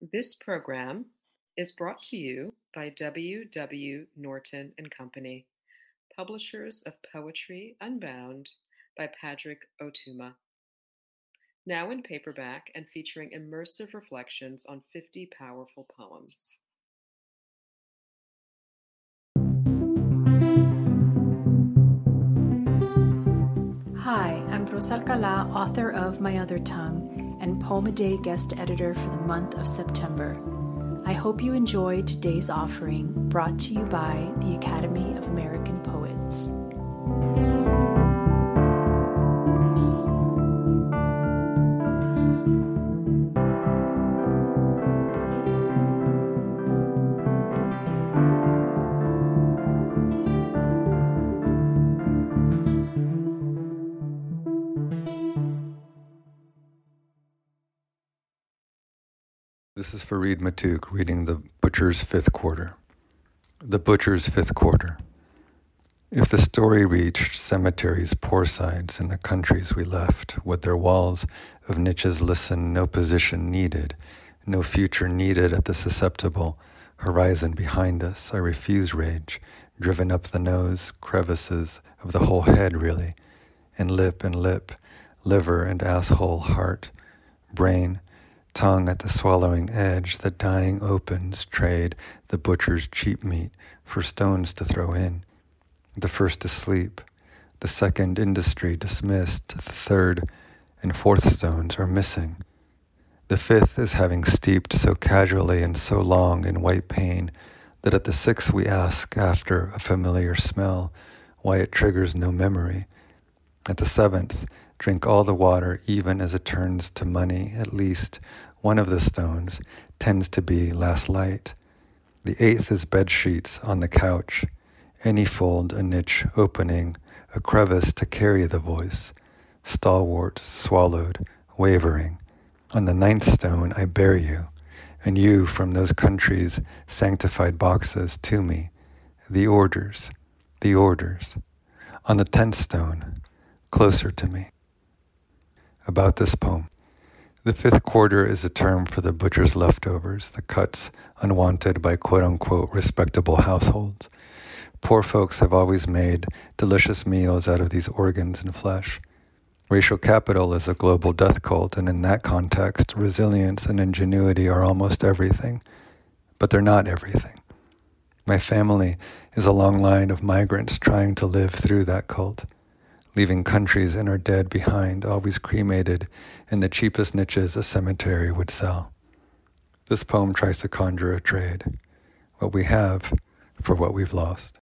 This program is brought to you by W. W. Norton and Company, publishers of Poetry Unbound by Padraig Ó Tuama. Now in paperback and featuring immersive reflections on 50 powerful poems. Hi, I'm Rosa Alcala, author of My Other Tongue and Poem a Day guest editor for the month of September. I hope you enjoy today's offering brought to you by the Academy of American Poets. This is Farid Matuk reading The Butcher's Fifth Quarter. The Butcher's Fifth Quarter. If the story reached cemeteries, poor sides, in the countries we left, with their walls of niches listen, no position needed, no future needed at the susceptible horizon behind us? I refuse rage, driven up the nose, crevices of the whole head, really, and lip and lip, liver and asshole, heart, brain, tongue at the swallowing edge, the dying opens trade the butcher's cheap meat for stones to throw in. The first to sleep, the second industry dismissed, the third and fourth stones are missing. The fifth is having steeped so casually and so long in white pain that at the sixth we ask after a familiar smell why it triggers no memory. At the seventh, drink all the water even as it turns to money, at least one of the stones tends to be last light. The eighth is bed sheets on the couch, any fold a niche opening, a crevice to carry the voice, stalwart, swallowed, wavering. On the ninth stone I bear you, and you from those countries sanctified boxes to me, the orders, the orders. On the tenth stone, closer to me. About this poem. The fifth quarter is a term for the butcher's leftovers, the cuts unwanted by quote unquote respectable households. Poor folks have always made delicious meals out of these organs and flesh. Racial capital is a global death cult, and in that context, resilience and ingenuity are almost everything. But they're not everything. My family is a long line of migrants trying to live through that cult leaving countries and our dead behind, always cremated in the cheapest niches a cemetery would sell. This poem tries to conjure a trade, what we have for what we've lost.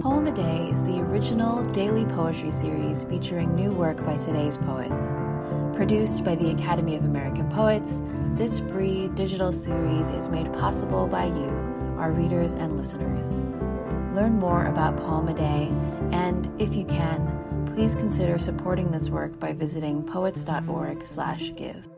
Poem a Day is the original daily poetry series featuring new work by today's poets. Produced by the Academy of American Poets, this free digital series is made possible by you our readers and listeners. Learn more about Poem a Day, and if you can, please consider supporting this work by visiting poets.org/give.